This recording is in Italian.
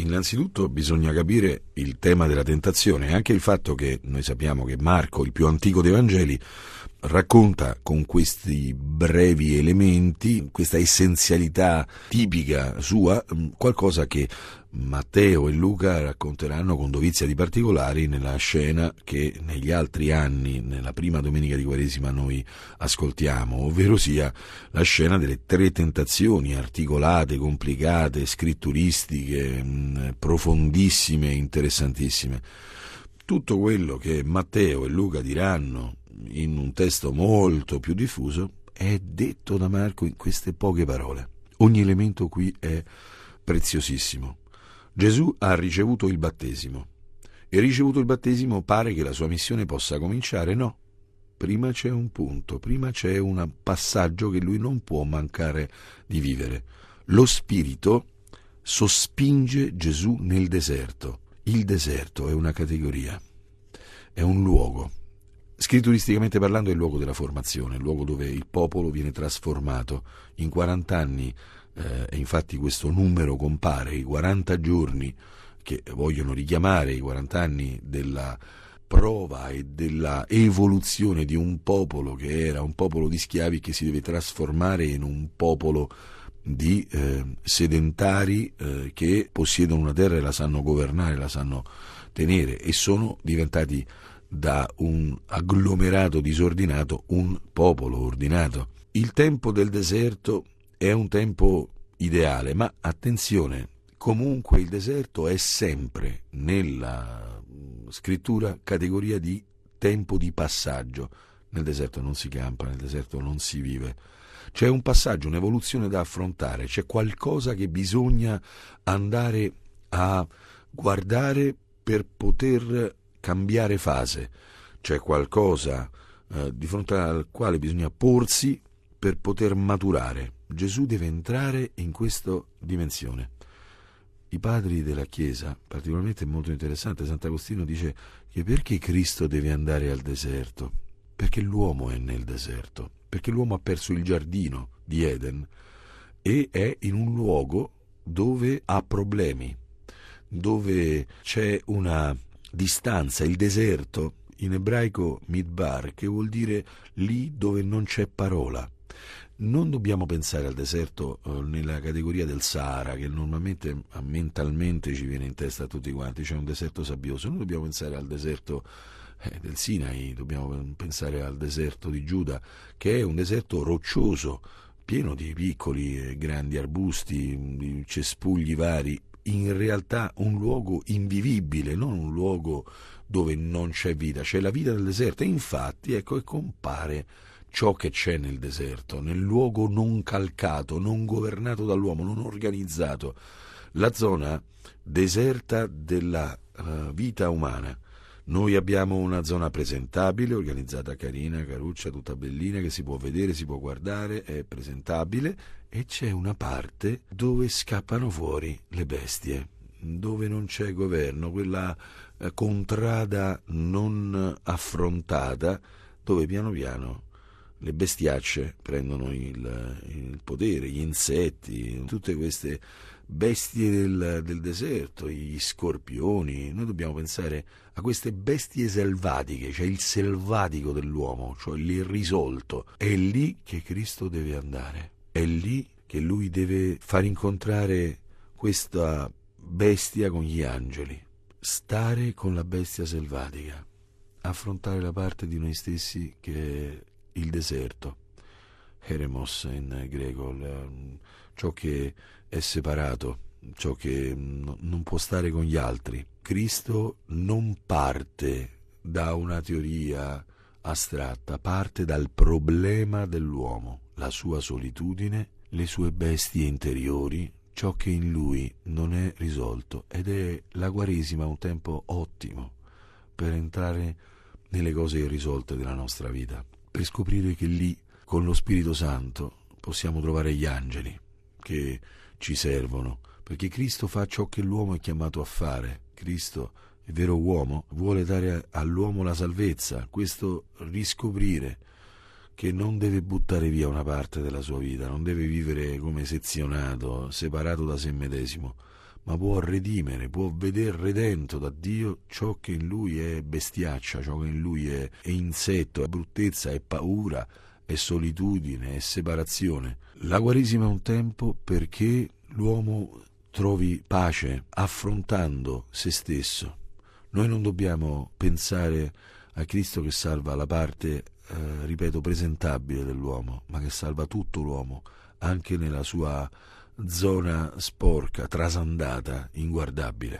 Innanzitutto bisogna capire il tema della tentazione e anche il fatto che noi sappiamo che Marco, il più antico dei Vangeli, racconta con questi brevi elementi, questa essenzialità tipica sua, qualcosa che Matteo e Luca racconteranno con dovizia di particolari nella scena che negli altri anni, nella prima domenica di Quaresima, noi ascoltiamo, ovvero sia la scena delle tre tentazioni articolate, complicate, scritturistiche, mm, profondissime, interessantissime. Tutto quello che Matteo e Luca diranno in un testo molto più diffuso è detto da Marco in queste poche parole. Ogni elemento qui è preziosissimo. Gesù ha ricevuto il battesimo e ricevuto il battesimo pare che la sua missione possa cominciare? No. Prima c'è un punto, prima c'è un passaggio che lui non può mancare di vivere. Lo Spirito sospinge Gesù nel deserto. Il deserto è una categoria, è un luogo. Scritturisticamente parlando è il luogo della formazione, il luogo dove il popolo viene trasformato. In 40 anni eh, e infatti questo numero compare, i 40 giorni che vogliono richiamare i 40 anni della prova e della evoluzione di un popolo che era un popolo di schiavi che si deve trasformare in un popolo di eh, sedentari eh, che possiedono una terra e la sanno governare, la sanno tenere e sono diventati da un agglomerato disordinato un popolo ordinato. Il tempo del deserto è un tempo ideale, ma attenzione, comunque il deserto è sempre nella mm, scrittura categoria di tempo di passaggio. Nel deserto non si campa, nel deserto non si vive. C'è un passaggio, un'evoluzione da affrontare, c'è qualcosa che bisogna andare a guardare per poter cambiare fase, c'è qualcosa eh, di fronte al quale bisogna porsi per poter maturare. Gesù deve entrare in questa dimensione. I padri della Chiesa, particolarmente molto interessante, Sant'Agostino dice che perché Cristo deve andare al deserto? Perché l'uomo è nel deserto, perché l'uomo ha perso il giardino di Eden e è in un luogo dove ha problemi, dove c'è una distanza, il deserto, in ebraico midbar, che vuol dire lì dove non c'è parola non dobbiamo pensare al deserto eh, nella categoria del Sahara, che normalmente mentalmente ci viene in testa a tutti quanti, c'è un deserto sabbioso, noi dobbiamo pensare al deserto eh, del Sinai, dobbiamo pensare al deserto di Giuda, che è un deserto roccioso, pieno di piccoli e grandi arbusti, di cespugli vari, in realtà un luogo invivibile, non un luogo dove non c'è vita, c'è la vita del deserto. E infatti ecco che compare ciò che c'è nel deserto, nel luogo non calcato, non governato dall'uomo, non organizzato, la zona deserta della uh, vita umana. Noi abbiamo una zona presentabile, organizzata carina, caruccia, tutta bellina, che si può vedere, si può guardare, è presentabile, e c'è una parte dove scappano fuori le bestie, dove non c'è governo, quella eh, contrada non affrontata, dove piano piano le bestiacce prendono il, il, potere, gli insetti, tutte queste bestie del, del, deserto, gli scorpioni. Noi dobbiamo pensare a queste bestie selvatiche, cioè il selvatico dell'uomo, cioè l'irrisolto. È lì che Cristo deve andare, è lì che lui deve far incontrare questa bestia con gli angeli, stare con la bestia selvatica, affrontare la parte di noi stessi che il deserto. Eremos in greco, ciò che è separato, ciò che non può stare con gli altri. Cristo non parte da una teoria astratta, parte dal problema dell'uomo, la sua solitudine, le sue bestie interiori, ciò che in lui non è risolto ed è la Quaresima un tempo ottimo per entrare nelle cose irrisolte della nostra vita per scoprire che lì, con lo Spirito Santo, possiamo trovare gli angeli che ci servono, perché Cristo fa ciò che l'uomo è chiamato a fare. Cristo, il vero uomo, vuole dare all'uomo la salvezza, questo riscoprire che non deve buttare via una parte della sua vita, non deve vivere come sezionato, separato da sé medesimo, ma può redimere, può veder redento da Dio ciò che in lui è bestiaccia, ciò che in lui è, è insetto, è bruttezza, è paura, è solitudine, è separazione. La Quaresima è un tempo perché l'uomo trovi pace affrontando se stesso. Noi non dobbiamo pensare a Cristo che salva la parte, eh, ripeto, presentabile dell'uomo, ma che salva tutto l'uomo, anche nella sua zona sporca, trasandata, inguardabile.